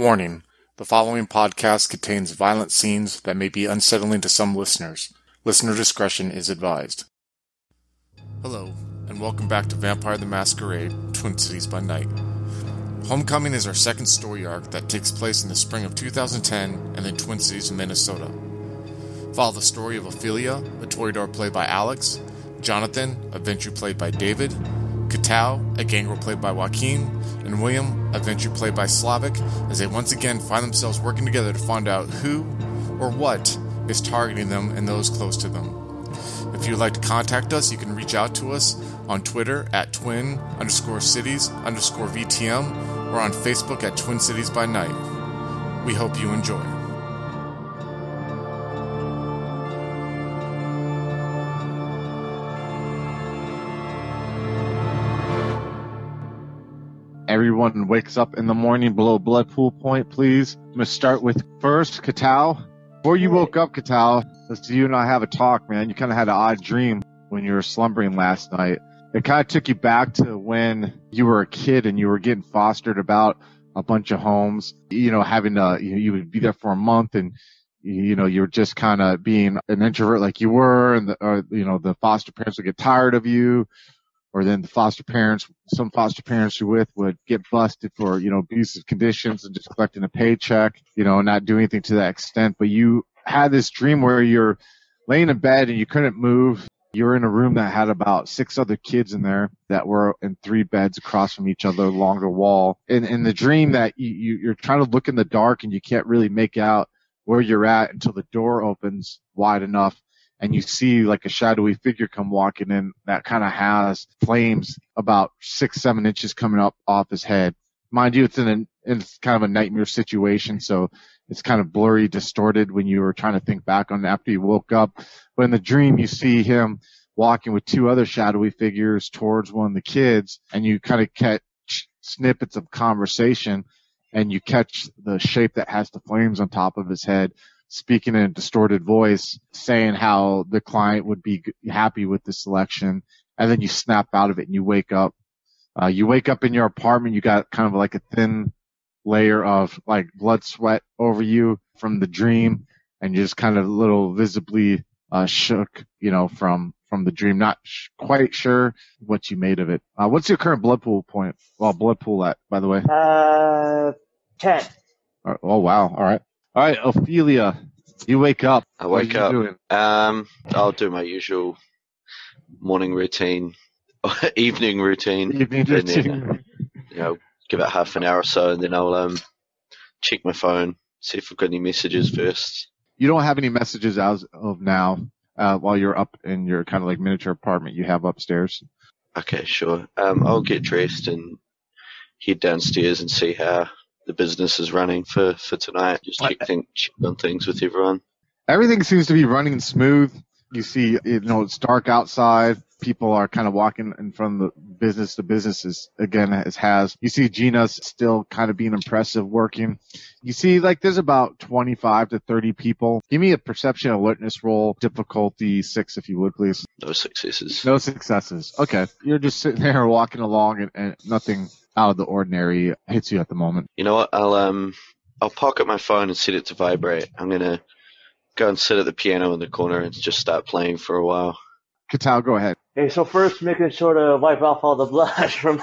Warning the following podcast contains violent scenes that may be unsettling to some listeners. Listener discretion is advised. Hello, and welcome back to Vampire the Masquerade Twin Cities by Night. Homecoming is our second story arc that takes place in the spring of 2010 and in Twin Cities, Minnesota. Follow the story of Ophelia, a Toreador played by Alex, Jonathan, a Ventrue played by David, Katao, a Gangrel played by Joaquin, and William, a Ventrue played by Slavic, as they once again find themselves working together to find out who or what is targeting them and those close to them. If you'd like to contact us, you can reach out to us on Twitter at twin underscore cities underscore VTM or on Facebook at Twin Cities by Night. We hope you enjoy. Everyone wakes up in the morning below blood pool point, please. I'm gonna start with first Katao. Before you woke up, Katao, let's you and I have a talk, man. You kind of had an odd dream when you were slumbering last night. It kind of took you back to when you were a kid and you were getting fostered about a bunch of homes. You know, having to you, you would be there for a month and you know you're just kind of being an introvert like you were, and the, or you know the foster parents would get tired of you or then the foster parents, some foster parents you're with would get busted for, you know, abusive conditions and just collecting a paycheck, you know, not doing anything to that extent. But you had this dream where you're laying in bed and you couldn't move. You were in a room that had about six other kids in there that were in three beds across from each other along the wall. And in the dream that you, you're trying to look in the dark and you can't really make out where you're at until the door opens wide enough and you see like a shadowy figure come walking in that kind of has flames about six, seven inches coming up off his head. Mind you, it's in a, it's kind of a nightmare situation, so it's kind of blurry, distorted when you were trying to think back on after you woke up. But in the dream, you see him walking with two other shadowy figures towards one of the kids, and you kind of catch snippets of conversation, and you catch the shape that has the flames on top of his head speaking in a distorted voice, saying how the client would be happy with the selection, and then you snap out of it and you wake up. Uh, you wake up in your apartment, you got kind of like a thin layer of like blood sweat over you from the dream, and you're just kind of a little visibly uh, shook, you know, from from the dream. Not sh- quite sure what you made of it. Uh, what's your current blood pool point? Well, blood pool at, by the way. Uh, ten. Oh wow! All right. All right, Ophelia, you wake up. I wake up. doing? Um, I'll do my usual morning routine, evening routine. Evening and then, routine. You know, give it half an hour or so, and then I'll um check my phone, see if I've got any messages first. You don't have any messages as of now. Uh, while you're up in your kind of like miniature apartment you have upstairs. Okay, sure. Um, I'll get dressed and head downstairs and see how the business is running for for tonight. Just check, thing, check on things with everyone. Everything seems to be running smooth. You see, you know, it's dark outside. People are kind of walking in front of the business. The businesses again as has. You see Gina's still kind of being impressive working. You see, like there's about 25 to 30 people. Give me a perception alertness roll, difficulty six, if you would, please. No successes. No successes. Okay. You're just sitting there walking along and, and nothing out of the ordinary hits you at the moment. You know what? I'll um I'll pocket my phone and set it to vibrate. I'm gonna go and sit at the piano in the corner and just start playing for a while. Katao, go ahead. Okay, so first making sure to wipe off all the blood from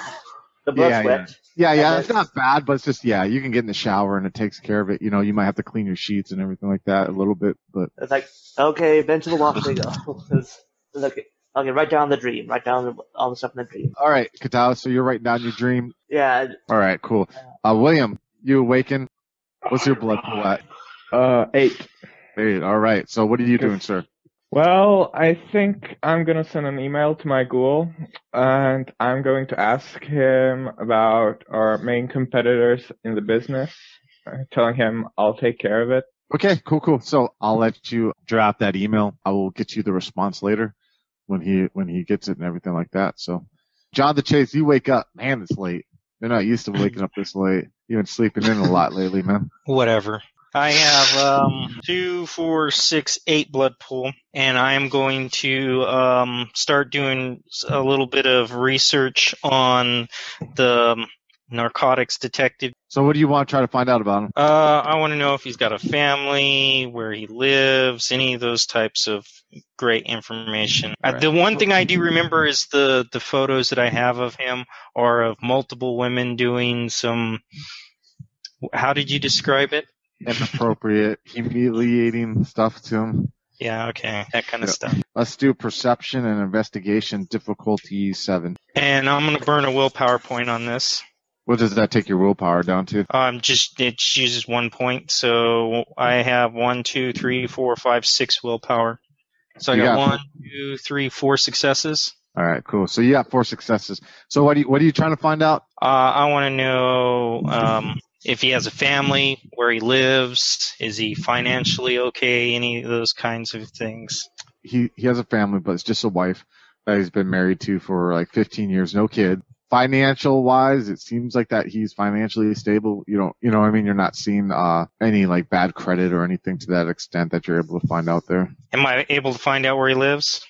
the blood Yeah, sweat. Yeah, yeah, And it's not bad, but it's just, yeah, you can get in the shower and it takes care of it. You know, you might have to clean your sheets and everything like that a little bit, but It's like, okay, then to the wash we go. It's- it's okay, okay, write down the dream. Write down the, all the stuff in the dream. all right, Katao, so you're writing down your dream. Yeah, All right, cool. Uh, William, you awaken. What's your blood pool at? Uh, eight. Eight. All right. So what are you doing, sir? Well, I think I'm gonna send an email to my ghoul, and I'm going to ask him about our main competitors in the business, uh, telling him I'll take care of it. Okay, cool, cool. So I'll let you draft that email. I will get you the response later when he when he gets it and everything like that. So, John the Chase, you wake up. Man, it's late. You're not used to waking up this late. You've been sleeping in a lot lately, man. whatever. I have um, two, four, six, eight blood pool, and I am going to um, start doing a little bit of research on the narcotics detective. So what do you want to try to find out about him? Uh, I want to know if he's got a family, where he lives, any of those types of great information. Uh, the one thing I do remember is the the photos that I have of him are of multiple women doing some. How did you describe it? Inappropriate, humiliating stuff to him. Yeah, okay, that kind of Yeah. stuff. Let's do perception and investigation difficulty seven. And I'm gonna burn a willpower point on this. What does that take your willpower down to? Um, just it uses one point, so I have one, two, three, four, five, six willpower. So I got got- one, two, three, four successes. All right, cool. So you got four successes. So what do you, what are you trying to find out? Uh, I want to know um, if he has a family, where he lives, is he financially okay, any of those kinds of things. He he has a family, but it's just a wife that he's been married to for like 15 years, no kid. Financial wise, it seems like that he's financially stable. You don't, you know, what I mean, you're not seeing uh any like bad credit or anything to that extent that you're able to find out there. Am I able to find out where he lives?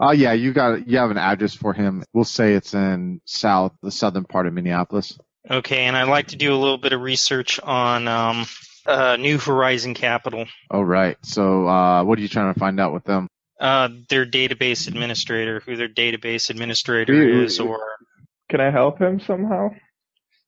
Oh yeah, you got you have an address for him. We'll say it's in south, the southern part of Minneapolis. Okay, and I'd like to do a little bit of research on um, uh, New Horizon Capital. Oh right. So uh what are you trying to find out with them? Uh, their database administrator, who their database administrator is, or Can I help him somehow?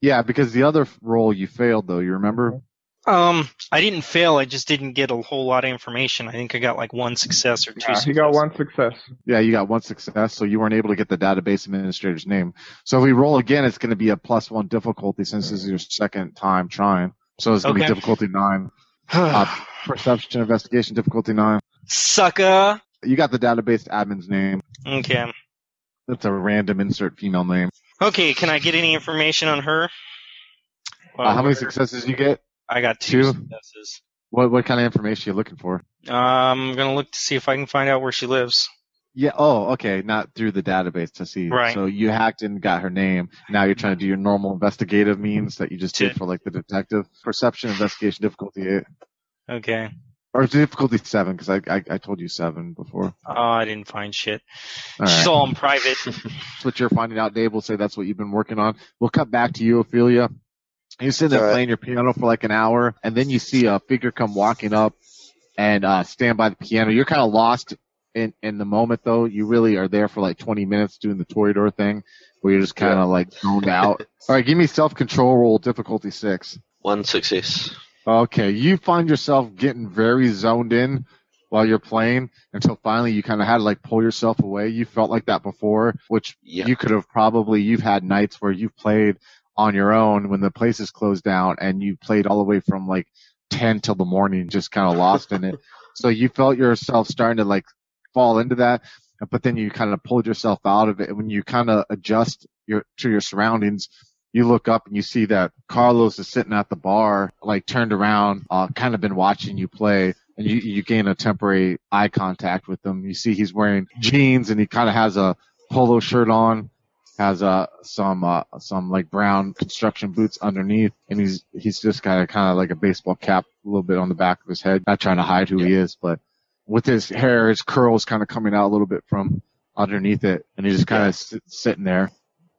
Yeah, because the other role you failed though. You remember? um, I didn't fail. I just didn't get a whole lot of information. I think I got like one success or two. Yeah, he got one success. Yeah, you got one success, so you weren't able to get the database administrator's name. So if we roll again, it's going to be a plus one difficulty since this is your second time trying. So it's going to Okay. be difficulty nine. Uh, perception investigation difficulty nine. Sucker. You got the database admin's name. Okay. That's a random insert female name. Okay. Can I get any information on her? Uh, how many successes you get? I got two, Two? successes. What what kind of information are you looking for? I'm gonna look to see if I can find out where she lives. Yeah. Oh, okay. Not through the database to see. Right. So you hacked and got her name. Now you're trying to do your normal investigative means that you just did for like the detective. Perception investigation difficulty eight. Okay. Or difficulty seven, because I, I I told you seven before. Oh, I didn't find shit. All She's right. all in private. That's what you're finding out, Dave. We'll say that's what you've been working on. We'll cut back to you, Ophelia. You're sitting there All right. playing your piano for like an hour, and then you see a figure come walking up and uh, stand by the piano. You're kind of lost in in the moment, though. You really are there for like 20 minutes doing the Toreador thing, where you're just kind of like zoned out. All right, give me self control roll, difficulty six. One success. Okay, you find yourself getting very zoned in while you're playing until finally you kind of had to like pull yourself away. You felt like that before, which Yeah. you could have probably, you've had nights where you've played on your own when the place is closed down and you played all the way from like 10 till the morning, just kind of lost in it. So you felt yourself starting to like fall into that, but then you kind of pulled yourself out of it. And when you kind of adjust your, to your surroundings, you look up and you see that Carlos is sitting at the bar, like turned around, uh, kind of been watching you play. And you, you gain a temporary eye contact with him. You see he's wearing jeans and he kind of has a polo shirt on, has uh, some uh, some like brown construction boots underneath, and he's he's just got a kind of like a baseball cap a little bit on the back of his head, not trying to hide who he is, but with his hair, his curls kind of coming out a little bit from underneath it, and he's just kind of sit, sitting there,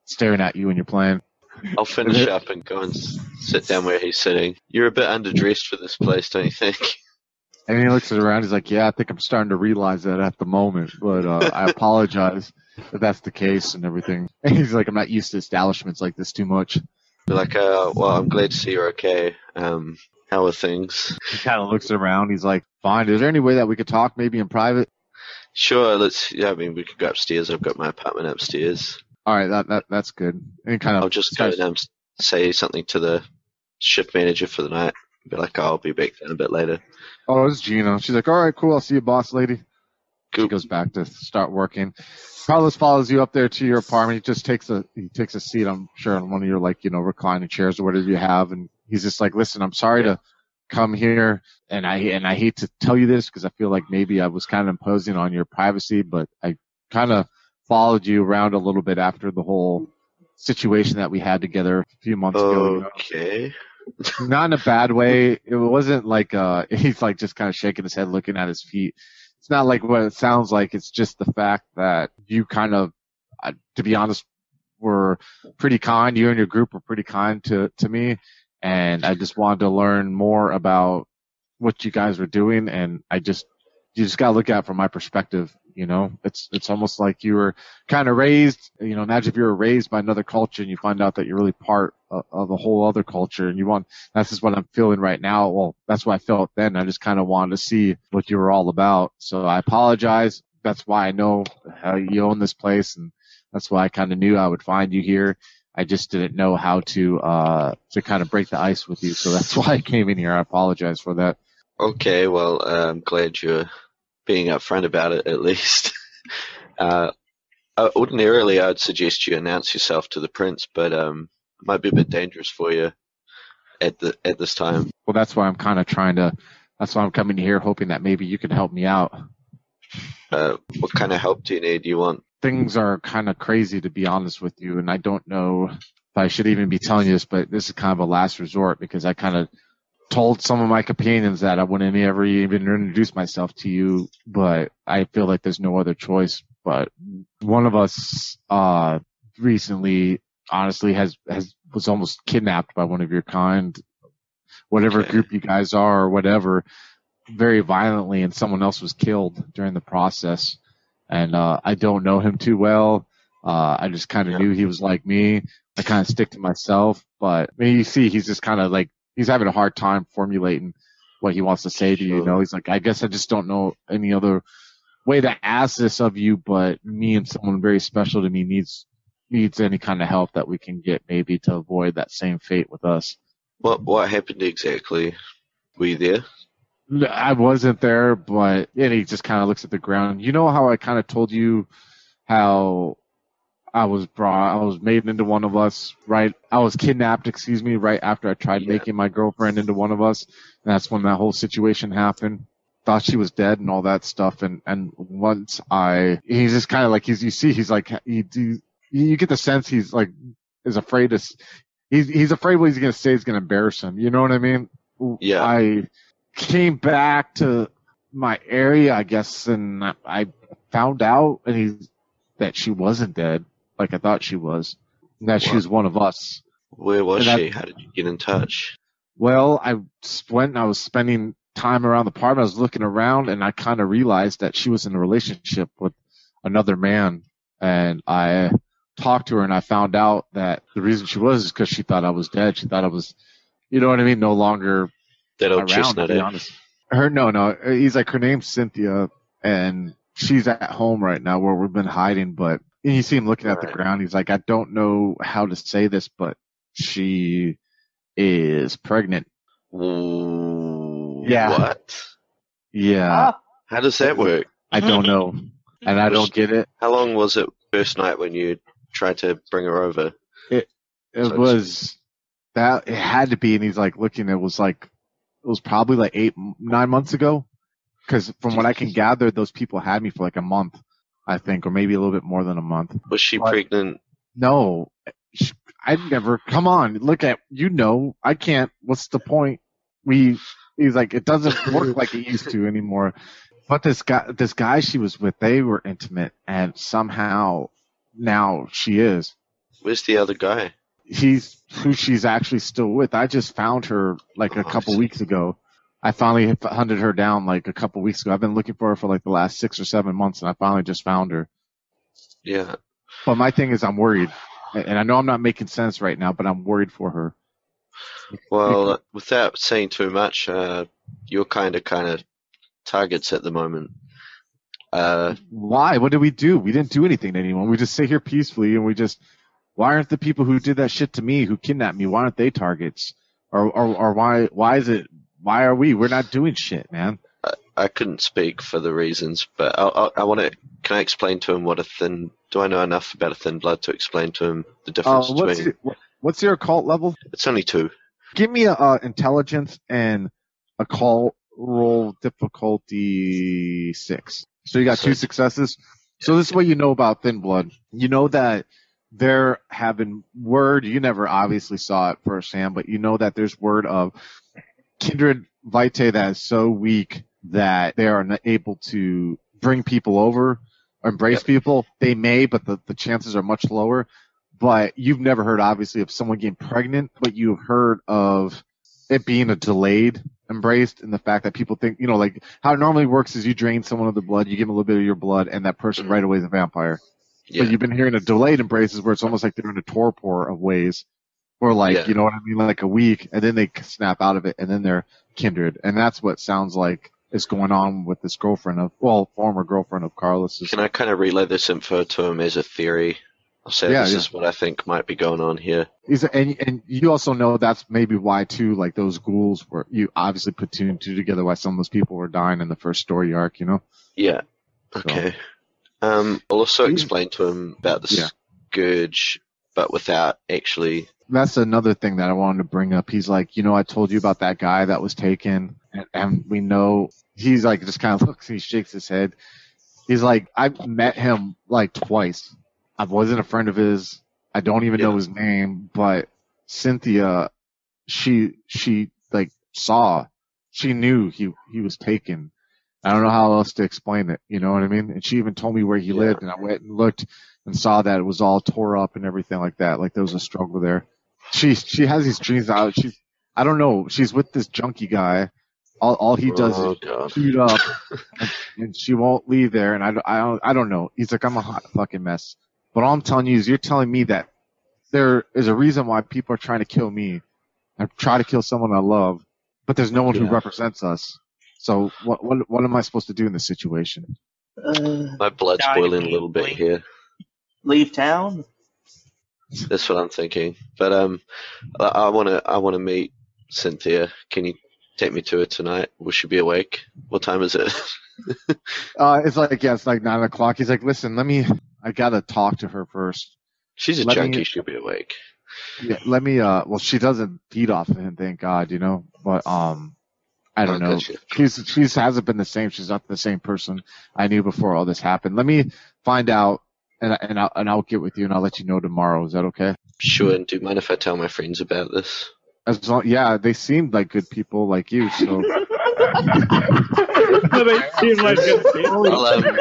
staring at you when you're playing. I'll finish up and go and sit down where he's sitting. You're a bit underdressed for this place, don't you think? And he looks around. He's like, "Yeah, I think I'm starting to realize that at the moment, but uh, I apologize if that's the case and everything." And he's like, "I'm not used to establishments like this too much." Like, uh, well, I'm glad to see you're okay. Um, how are things? He kind of looks around. He's like, "Fine. Is there any way that we could talk, maybe in private?" Sure, let's. Yeah, I mean, we could go upstairs. I've got my apartment upstairs. All right, that that that's good. And kind of I'll just go and um, say something to the shift manager for the night. Be like, oh, I'll be back then a bit later. Oh, it's Gina. She's like, "All right, cool. I'll see you, boss lady." She goes back to start working. Carlos follows you up there to your apartment. He just takes a he takes a seat, I'm sure, on one of your like you know reclining chairs or whatever you have, and he's just like, "Listen, I'm sorry to come here, and I and I hate to tell you this because I feel like maybe I was kind of imposing on your privacy, but I kind of followed you around a little bit after the whole situation that we had together a few months ago. Okay. not in a bad way. It wasn't like uh he's like just kind of shaking his head looking at his feet. It's not like what it sounds like. It's just the fact that you kind of uh, to be honest were pretty kind. You and your group were pretty kind to to me, and I just wanted to learn more about what you guys were doing. And I just you just gotta look at it from my perspective. You know, it's it's almost like you were kind of raised. You know, imagine if you were raised by another culture and you find out that you're really part of, a whole other culture, and you want. That's just what I'm feeling right now. Well, that's what I felt then. I just kind of wanted to see what you were all about. So I apologize. That's why I know how you own this place, and that's why I kind of knew I would find you here. I just didn't know how to uh to kind of break the ice with you, so that's why I came in here. I apologize for that. Okay, well, I'm glad you're being upfront about it at least. uh, uh, ordinarily, I'd suggest you announce yourself to the prince, but um, it might be a bit dangerous for you at the at this time. Well, that's why I'm kind of trying to. That's why I'm coming here, hoping that maybe you can help me out. Uh, what kind of help do you need? Do you want? Things are kind of crazy, to be honest with you, and I don't know if I should even be telling you this, but this is kind of a last resort because I kind of told some of my companions that I wouldn't ever even introduce myself to you, but I feel like there's no other choice. But one of us, uh, recently, honestly, has, has, was almost kidnapped by one of your kind, whatever Okay. group you guys are or whatever, very violently, and someone else was killed during the process. And, uh, I don't know him too well. Uh, I just kind of Yeah. knew he was like me. I kind of stick to myself, but I mean, you see, he's just kind of like, he's having a hard time formulating what he wants to say to you. You know, he's like, I guess I just don't know any other way to ask this of you, but me and someone very special to me needs needs any kind of help that we can get maybe to avoid that same fate with us. What what happened exactly? Were you there? I wasn't there, but and he just kind of looks at the ground. You know how I kind of told you how I was brought, I was made into one of us, right? I was kidnapped, excuse me, right after I tried Yeah. making my girlfriend into one of us. And that's when that whole situation happened. Thought she was dead and all that stuff. And, and once I, he's just kind of like, he's, you see, he's like, he, do, you get the sense he's like, is afraid to, he's, he's afraid what he's going to say is going to embarrass him. You know what I mean? Yeah. I came back to my area, I guess, and I found out and he, that she wasn't dead, like I thought she was, and that she was one of us. Where was And she? How did you get in touch? Well, I went and I was spending time around the apartment. I was looking around and I kind of realized that she was in a relationship with another man. And I talked to her and I found out that the reason she was is because she thought I was dead. She thought I was, you know what I mean? No longer That around, to be honest. Her, no, no. He's like, her name's Cynthia and she's at home right now where we've been hiding, but and you see him looking at the ground. He's like, I don't know how to say this, but she is pregnant. Ooh, Yeah. What? Yeah. Ah, How does that work? I don't know. And I don't get it. How long was it first night when you tried to bring her over? It So- was that it had to be, and he's like looking. It was like it was probably like eight, nine months ago. Because from what I can gather, those people had me for like a month, I think, or maybe a little bit more than a month. Was she What? pregnant? No, sh- I never. Come on, look at you know. I can't. What's the point? We. He's like, it doesn't work like it used to anymore. But this guy, this guy she was with, they were intimate, and somehow now she is. Where's the other guy? he's who she's actually still with. I just found her like a Oh, couple weeks ago. I finally hunted her down like a couple weeks ago. I've been looking for her for like the last six or seven months, and I finally just found her. Yeah. But my thing is, I'm worried, and I know I'm not making sense right now, but I'm worried for her. Well, uh, without saying too much, uh, you're kind of kind of targets at the moment. Uh, Why? What did we do? We didn't do anything to anyone. We just sit here peacefully, and we just. Why aren't the people who did that shit to me, who kidnapped me, why aren't they targets? Or, or, or why? Why is it? Why are we? We're not doing shit, man. I couldn't speak for the reasons, but I, I, I want to. Can I explain to him what a thin? Do I know enough about a thin blood to explain to him the Uh, difference what's between? your, what's your occult level? It's only two. Give me a uh, intelligence and occult roll difficulty six. So you got two successes. So this is what you know about Thin Blood. You know that there have been word. You never obviously saw it firsthand, but you know that there's word of kindred vitae that is so weak that they are not able to bring people over, embrace Yep. people. They may, but the, the chances are much lower. but you've never heard obviously of someone getting pregnant, but you've heard of it being a delayed embraced and the fact that people think, you know, like how it normally works is you drain someone of the blood, you give them a little bit of your blood, and that person Mhm. right away is a vampire. Yeah. But you've been hearing a delayed embraces where it's almost like they're in a torpor of ways, or like Yeah. you know what I mean, like a week, and then they snap out of it, and then they're kindred, and that's what sounds like is going on with this girlfriend of, well, former girlfriend of Carlos's. Can I kind of relay this info to him as a theory? I'll say Yeah, this yeah. is what I think might be going on here. He's, and and you also know that's maybe why too, like those ghouls were you obviously put two and two together why some of those people were dying in the first story arc, you know. Yeah. Okay. Um, I'll also explain to him about the Yeah. scourge, but without actually. That's another thing that I wanted to bring up. He's like, you know, I told you about that guy that was taken, and, and we know he's like just kind of looks, and he shakes his head. He's like, I've met him like twice. I wasn't a friend of his. I don't even know his name, but Cynthia, she she like saw, she knew he he was taken. I don't know how else to explain it. You know what I mean? And she even told me where he Yeah. lived, and I went and looked and saw that it was all tore up and everything like that. Like there was a struggle there. She she has these dreams out. She's I don't know. She's with this junkie guy. All all he does oh is god. shoot up, and, and she won't leave there. And I, don't- I don't I don't know. He's like I'm a hot fucking mess. But all I'm telling you is you're telling me that there is a reason why people are trying to kill me and try to kill someone I love, but there's no one who represents us. So what what what am I supposed to do in this situation? Uh, My blood's boiling a little bit immediately. here. leave town. That's what I'm thinking. But um, I want to I want to meet Cynthia. Can you take me to her tonight? Will she be awake? What time is it? Uh, it's like yeah, it's like nine o'clock. He's like, listen, let me. I gotta talk to her first. She's a Let me- junkie. She'll be awake. Yeah, let me. Uh, well, she doesn't feed off of him, thank God, you know. But um, I don't Oh, know. gotcha. She's she's hasn't been the same. She's not the same person I knew before all this happened. Let me find out, and and I'll and I'll get with you, and I'll let you know tomorrow. Is that okay? Sure. And do you mind if I tell my friends about this? As long, yeah, they seemed like good people like you. So they seem like good people. I'll, um,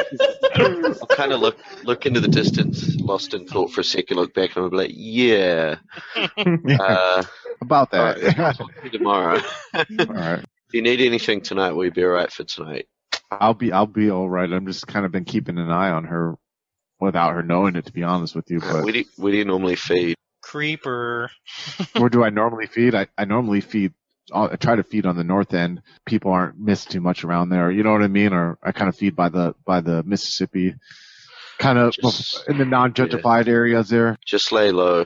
I'll kind of look look into the distance, lost in thought for a second. Look back and I'll be like, yeah. Uh, about all that. right, talk to you tomorrow. all right. If you need anything tonight, will you be alright for tonight? I'll be I'll be all right. I'm just kind of been keeping an eye on her without her knowing it, to be honest with you. But we do you, where do normally feed? Creeper. where do I normally feed? I, I normally feed. uh, I try to feed on the north end. People aren't missed too much around there. You know what I mean? Or I kind of feed by the by the Mississippi, kind of Just- in the non-gentrified areas there. Just lay low.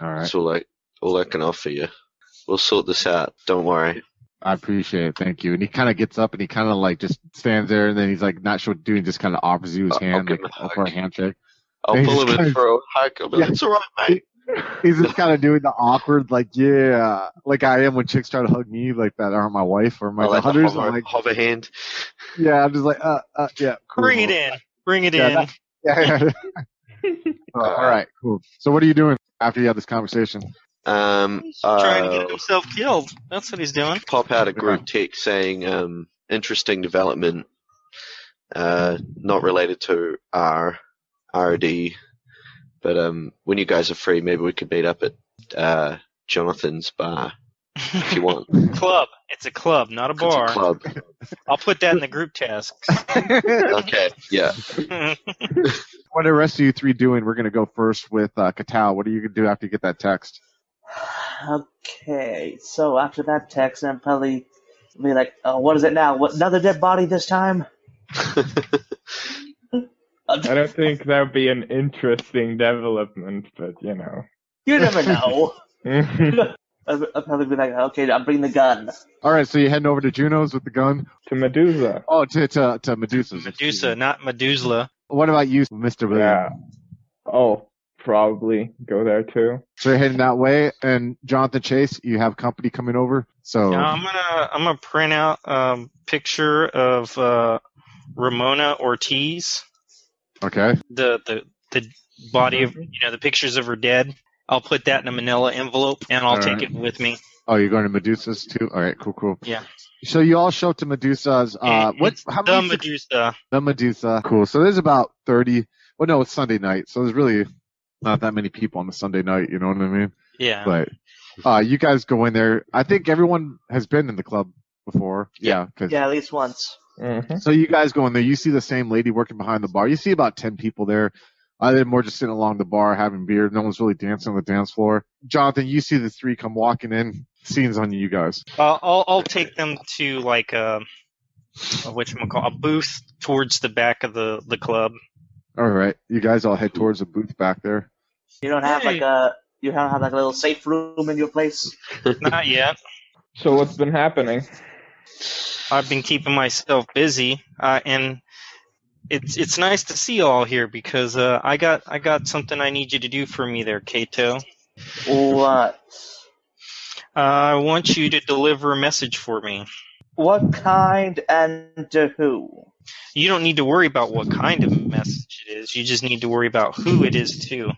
All right, That's all I all I can offer you. We'll sort this out. Don't worry. I appreciate it. Thank you. And he kind of gets up and he kind of like just stands there and then he's like not sure what to do and just kind of offers you his I'll- I'll hand like a for a handshake. I'll He's pull him kinda- in for a hug. I'll Yeah. it's alright, mate. He's just kind of doing the awkward, like yeah, like I am when chicks try to hug me, like that aren't my wife or my I like the daughters. hover, like, hover hand. yeah, I'm just like, uh, uh, yeah, cool. Bring it in. Bring it Yeah, in. Yeah. yeah. Oh, all right, cool. So what are you doing after you have this conversation? Um, He's trying to uh, get himself killed. That's what he's doing. pop out a group text saying um, interesting development, uh, not related to our RD, but um, when you guys are free, maybe we could meet up at uh, Jonathan's bar if you want. club. It's a club, not a It's a bar. club. I'll put that in the group task. Okay, yeah. What are the rest of you three doing? We're gonna go first with uh, Katal. What are you gonna do after you get that text? Okay, so after that text, I'm probably be like, oh, what is it now? What another dead body this time? I don't think that would be an interesting development, but you know. You never know. I'll I'll probably be like, okay, I'll bring the gun. All right, so you're heading over to Juno's with the gun. To Medusa. Oh, to to, to Medusa's. Medusa, not Medusa. What about you, Mister William? Yeah. Oh, probably go there too. So you're heading that way, and Jonathan Chase, you have company coming over. So Now I'm gonna I'm gonna print out a um, picture of uh, Ramona Ortiz, okay, the the the body of you know the pictures of her dead. I'll put that in a Manila envelope and I'll All take right. it with me. oh, you're going to Medusa's too. All right, cool, cool. Yeah. So you all show up to Medusa's. Uh, And what? How the many? Medusa. The Medusa. Cool. So there's about thirty. Well, no, it's Sunday night, so there's really not that many people on a Sunday night. You know what I mean? Yeah. But uh, you guys go in there. I think everyone has been in the club before. Yeah, 'cause- Yeah, at least once. hmm So you guys go in there. You see the same lady working behind the bar. You see about ten people there. Uh, they're more just sitting along the bar having beer. No one's really dancing on the dance floor. Jonathan, you see the three come walking in. Scenes on you guys. Uh, I'll I'll take them to like a, a what call a booth towards the back of the the club. All right, you guys all head towards the booth back there. You don't have Hey. like a you don't have like a little safe room in your place. Not yet. So what's been happening? I've been keeping myself busy, uh, and it's it's nice to see you all here because uh, I got I got something I need you to do for me there, Kato. What? Uh, I want you to deliver a message for me. What kind and to who? You don't need to worry about what kind of message it is. You just need to worry about who it is to.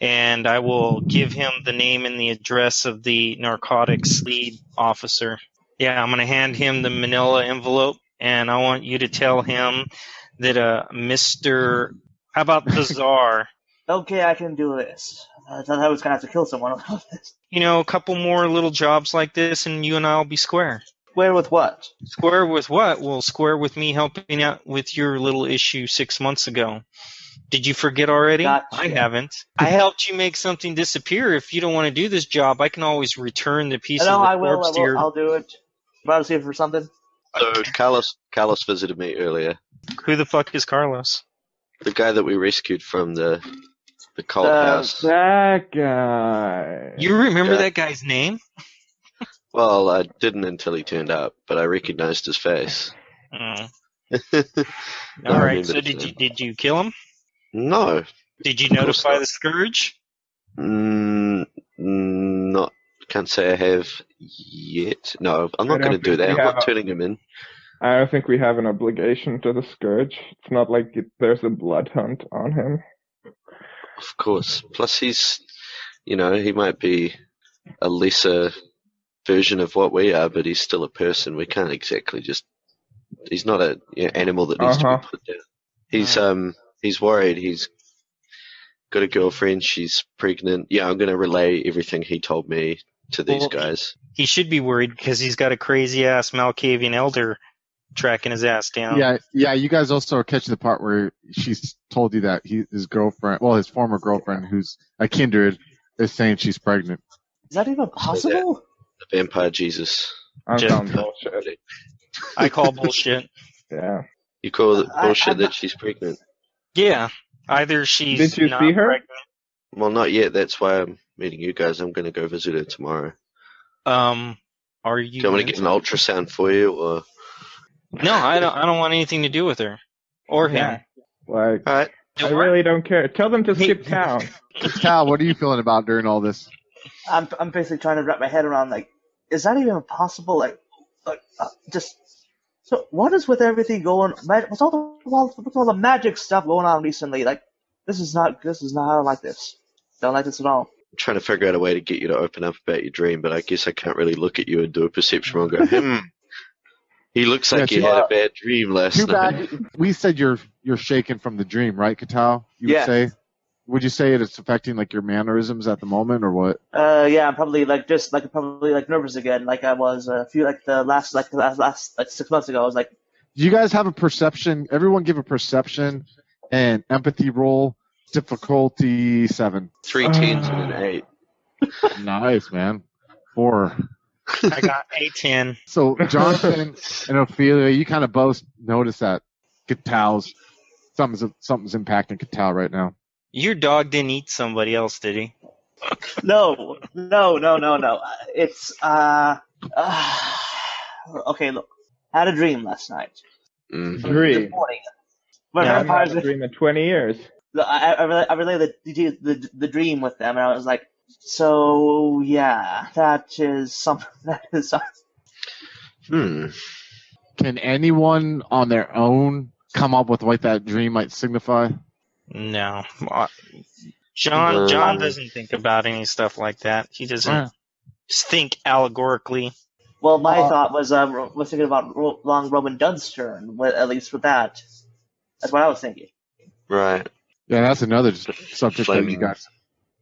And I will give him the name and the address of the narcotics lead officer. Yeah, I'm going to hand him the manila envelope and I want you to tell him that uh Mr. How about the czar? Okay, I can do this. I thought I was gonna have to kill someone. You know, a couple more little jobs like this and you and I'll be square. Where with what? Square with what? Well, square with me helping out with your little issue six months ago. Did you forget already? Gotcha. I haven't. I helped you make something disappear. If you don't want to do this job, I can always return the piece no, of the I will. corpse I to your. I'll do it. About to see for something. So Carlos Carlos visited me earlier. Who the fuck is Carlos? The guy that we rescued from the the cult The- house. That guy. You remember Yeah. that guy's name? Well, I didn't until he turned up, but I recognized his face. No, All I right. remember So did you did you kill him? No, Did you notify the scourge? mm, mm, not. Can't say I have yet. No, I'm not going to don't do think that. I'm not a- turning him in. I don't think we have an obligation to the Scourge. It's not like it, there's a blood hunt on him. Of course. Plus, he's, you know, he might be a lesser version of what we are, but he's still a person. We can't exactly just. He's not an you know, animal that needs to Uh-huh. be put down. He's um he's worried. He's got a girlfriend. She's pregnant. Yeah, I'm gonna relay everything he told me to these Well, guys. He should be worried because he's got a crazy ass Malkavian elder tracking his ass down. Yeah, yeah. You guys also are catching the part where she's told you that he, his girlfriend, well, his former girlfriend, who's a kindred, is saying she's pregnant. Is that even possible? The vampire Jesus. I'm Just- calling bullshit. I call bullshit. Yeah. You call it bullshit I'm that she's pregnant? Yeah. Either she's Did you not see her? pregnant. Well, not yet. That's why I'm meeting you guys. I'm gonna go visit her tomorrow. Um, are you? Do you want me to get an ultrasound for you, or? No, I don't. I don't want anything to do with her or him. Yeah. Like, All right. I really don't care. Tell them to skip town. Cal, what are you feeling about during all this? I'm I'm basically trying to wrap my head around like, is that even possible? Like, like uh, just so what is with everything going? What's all the what's all the magic stuff going on recently? Like, this is not this is not I don't like this. Don't like this at all. I'm trying to figure out a way to get you to open up about your dream, but I guess I can't really look at you and do a perception roll and go, hmm. He looks like Yeah, he too had a bad. bad dream last Too night. bad. We said you're you're shaken from the dream, right, Katal? You Yeah. would say. Would you say it's affecting like your mannerisms at the moment, or what? Uh, yeah, I'm probably like just like probably like nervous again, like I was a few like the last like the last, last like six months ago. I was like, Do you guys have a perception? Everyone give a perception and empathy roll. Difficulty seven. Three tens and an eight. Nice, man. Four. I got a ten. So Jonathan and Ophelia, you kind of both notice that Katal's something's something's impacting Katal right now. Your dog didn't eat somebody else, did he? no, no, no, no, no. Uh, It's uh, uh okay. Look, I had a dream last night. Mhm. This Dream. morning. But Yeah, I haven't had a dream in 20 years. I, I, relay, I relayed the, the the dream with them, and I was like, so yeah, that is something. That is something. Hmm. Can anyone on their own come up with what that dream might signify? No. John John doesn't think about any stuff like that. He doesn't Yeah. think allegorically. Well, my Uh, thought was um, was thinking about Long Roman Dunstern, at least with that. That's what I was thinking. Right. Yeah, that's another subject that you guys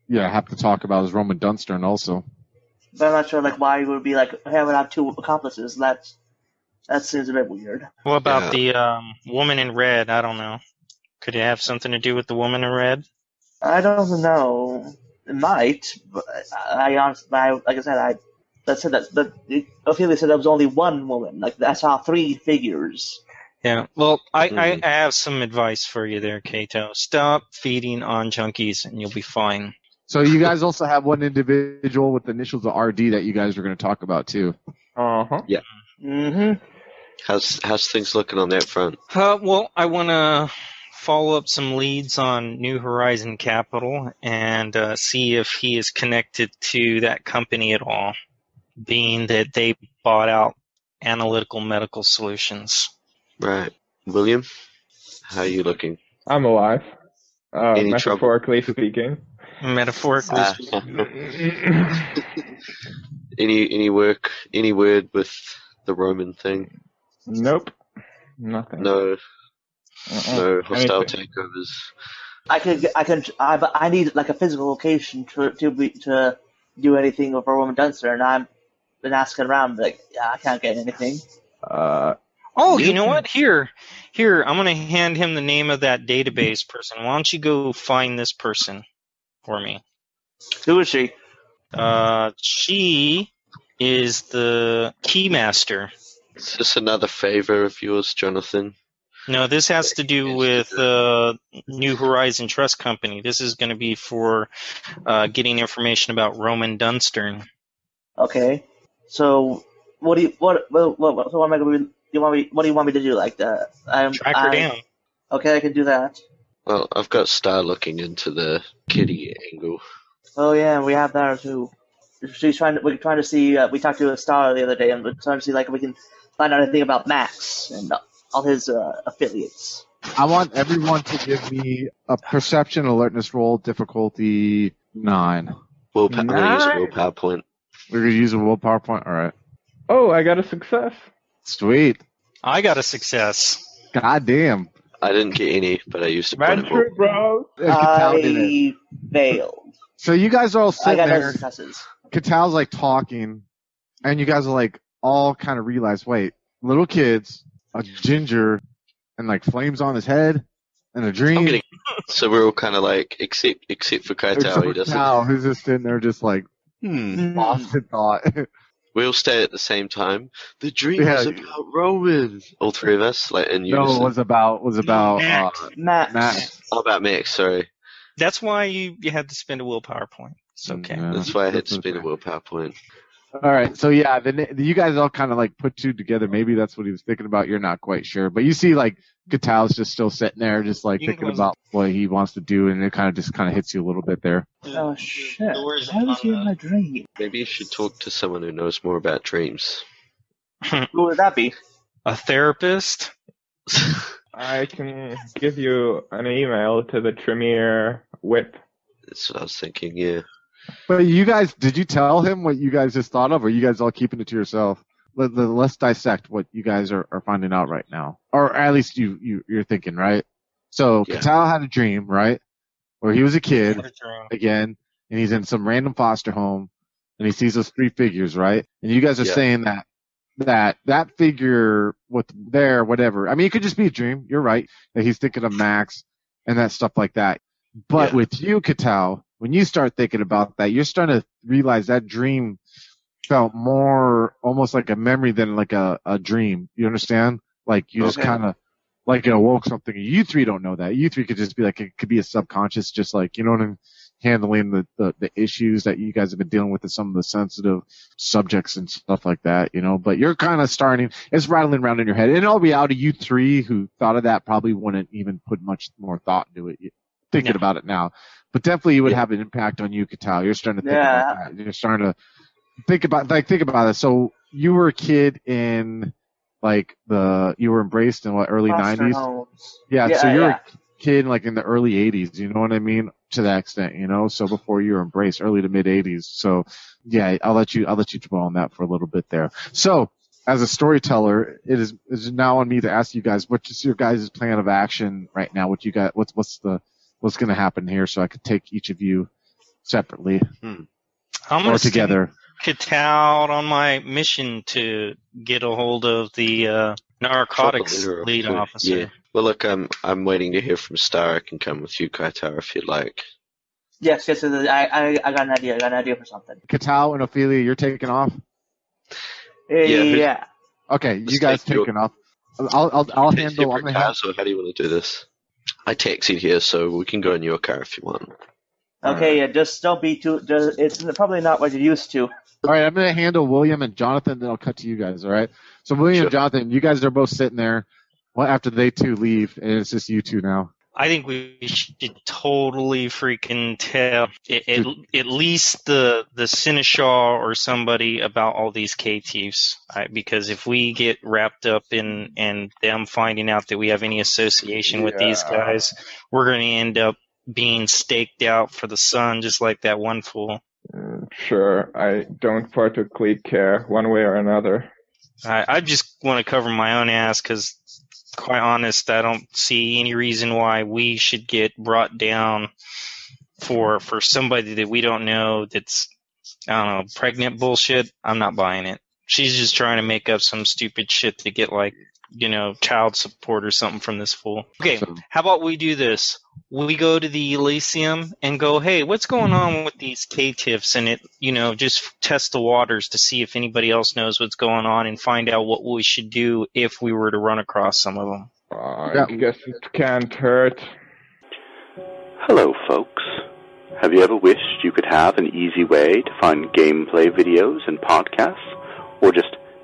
yeah have to talk about is Roman Dunstern also. But I'm not sure like why you would be like having have two accomplices. That that seems a bit weird. What about Yeah. the um, woman in red? I don't know. Could it have something to do with the woman in red? I don't know. It might, but I, I honestly, I, like I said, I that said that but Ophelia said there was only one woman. Like I saw three figures. Yeah. Well, I, Mhm. I, I have some advice for you there, Kato. Stop feeding on junkies, and you'll be fine. So you guys also have one individual with the initials of RD that you guys are going to talk about too. Uh huh. Yeah. Mm-hmm. How's how's things looking on that front? Uh, well, I want to follow up some leads on New Horizon Capital and uh, see if he is connected to that company at all, being that they bought out Analytical Medical Solutions. Right, William, how are you looking? I'm alive. Uh, Any trouble? metaphorically speaking. Metaphorically Ah. speaking. Any any work, any word with the Roman thing? nope. Nothing. No, Uh-uh. no hostile Anything. takeovers. I could, get- I could, I, but I need like a physical location to to be to do anything with a Roman Dunster, and I'm been asking around, like, yeah, I can't get anything. Uh, Oh, You you know can- what? Here, here, I'm gonna hand him the name of that database person. Why don't you go find this person for me? Who is she? Uh, she is the keymaster. Is this another favor of yours, Jonathan? No, this has to do with uh, New Horizon Trust Company. This is going to be for uh, getting information about Roman Dunstern. Okay, so what do you what what what, what, so what am I gonna be? You want me? What do you want me to do? Like that? I'm, Track her I- down. Okay, I can do that. Well, I've got Star looking into the kitty angle. Oh yeah, we have that too. She's trying to. We're trying to see. Uh, we talked to a star the other day, and we're trying to see like if we can find out anything about Max and all his uh, affiliates. I want everyone to give me a perception alertness roll difficulty nine. Willpower, I'm gonna use a Nice. willpower point. We're gonna use a willpower point. All right, oh, I got a success. sweet. I got a success. God damn. I didn't get any, but I used a point Man, bro. Katal did it. I failed. So you guys are all I sitting got no there. successes. Katal's like talking, and you guys are like all kind of realize, wait, little kids, a ginger, and like flames on his head, and a dream. I'm getting, so we're all kind of like, except except for Except Kaito, he doesn't. Cal, who's just sitting there, just like Hmm. Mm. lost in thought. We all stay at the same time. The dream Yeah. is about Roman. All three of us, like in no, unison. it was about was about uh, Max. Max. Max. Oh, about Max. Sorry, That's why you, you had to spend a willpower point. It's okay. Yeah, that's why I had to that's spend a okay. willpower point. All right, so yeah, then you guys all kind of like put two together. Maybe that's what he was thinking about. You're not quite sure, but you see like Katal's just still sitting there, just like You thinking about what he wants to do, and it kind of just kind of hits you a little bit there. Oh shit! Doors How was he in my dream? Maybe you should talk to someone who knows more about dreams. Who would that be? A therapist? I can give you an email to the Tremere whip. That's what I was thinking. Yeah. But you guys, did you tell him what you guys just thought of, or you guys all keeping it to yourself? Let, let's dissect what you guys are, are finding out right now, or at least you, you you're thinking, right? So Yeah. Katal had a dream, right, where he was a kid a again, and he's in some random foster home, and he sees those three figures, right? And you guys are Yeah. saying that that that figure with there, whatever. I mean, it could just be a dream. You're right that he's thinking of Max and that stuff like that. But Yeah. with you, Katal, when you start thinking about that, you're starting to realize that dream felt more almost like a memory than like a, a dream. You understand? Like you just kind of like it awoke something. You three don't know that. You three could just be like it could be a subconscious, just like you know what I'm handling the, the the issues that you guys have been dealing with and some of the sensitive subjects and stuff like that. You know, but you're kind of starting. It's rattling around in your head. In all reality, you three who thought of that probably wouldn't even put much more thought into it. Thinking No. about it now, but definitely it would have an impact on you, Katal. You're starting to think Yeah. about that. You're starting to think about like think about it. So you were a kid in like the you were embraced in what early nineties. Yeah, Yeah, so you're yeah. a kid like in the early '80s. You know what I mean? To that extent, you know. So before you were embraced, early to mid '80s. So yeah, I'll let you I'll let you dwell on that for a little bit there. So as a storyteller, it is it is now on me to ask you guys what is your guys' plan of action right now? What you got? What's what's the what's going to happen here? So I could take each of you separately I'm or gonna send together. Katal on my mission to get a hold of the uh, narcotics Trouble leader, lead okay. officer. Yeah. Well, look, I'm I'm waiting to hear from Star. I can come with you, Kaitar, if you'd like. Yes, yes, yes, I, I, I got an idea. I got an idea for something. Katal and Ophelia, you're taking off. Uh, Yeah, yeah. Okay, you Let's guys take your- taking off. I'll I'll I'll handle. I'm gonna cars, or how do you want to do this? I taxied here, so we can go in your car if you want. Okay, yeah, just don't be too. Just, it's probably not what you're used to. All right, I'm going to handle William and Jonathan, then I'll cut to you guys. All right. So William Sure. and Jonathan, you guys are both sitting there. Well, after they two leave, and it's just you two now. I think we should totally freaking tell at, at, at least the the Seneschal or somebody about all these thieves. I, because if we get wrapped up in and them finding out that we have any association with these guys, we're going to end up being staked out for the sun, just like that one fool. Mm, Sure, I don't particularly care one way or another. I, I just want to cover my own ass because, quite honest, I don't see any reason why we should get brought down for for somebody that we don't know that's I don't know pregnant bullshit. I'm not buying it. She's just trying to make up some stupid shit to get like you know child support or something from this fool. Okay, So- how about we do this? We go to the Elysium and go, hey, what's going on with these Caitiffs? And it, you know, just test the waters to see if anybody else knows what's going on and find out what we should do if we were to run across some of them. I Yeah. guess it can't hurt. Hello, folks. Have you ever wished you could have an easy way to find gameplay videos and podcasts, or just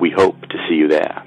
We hope to see you there.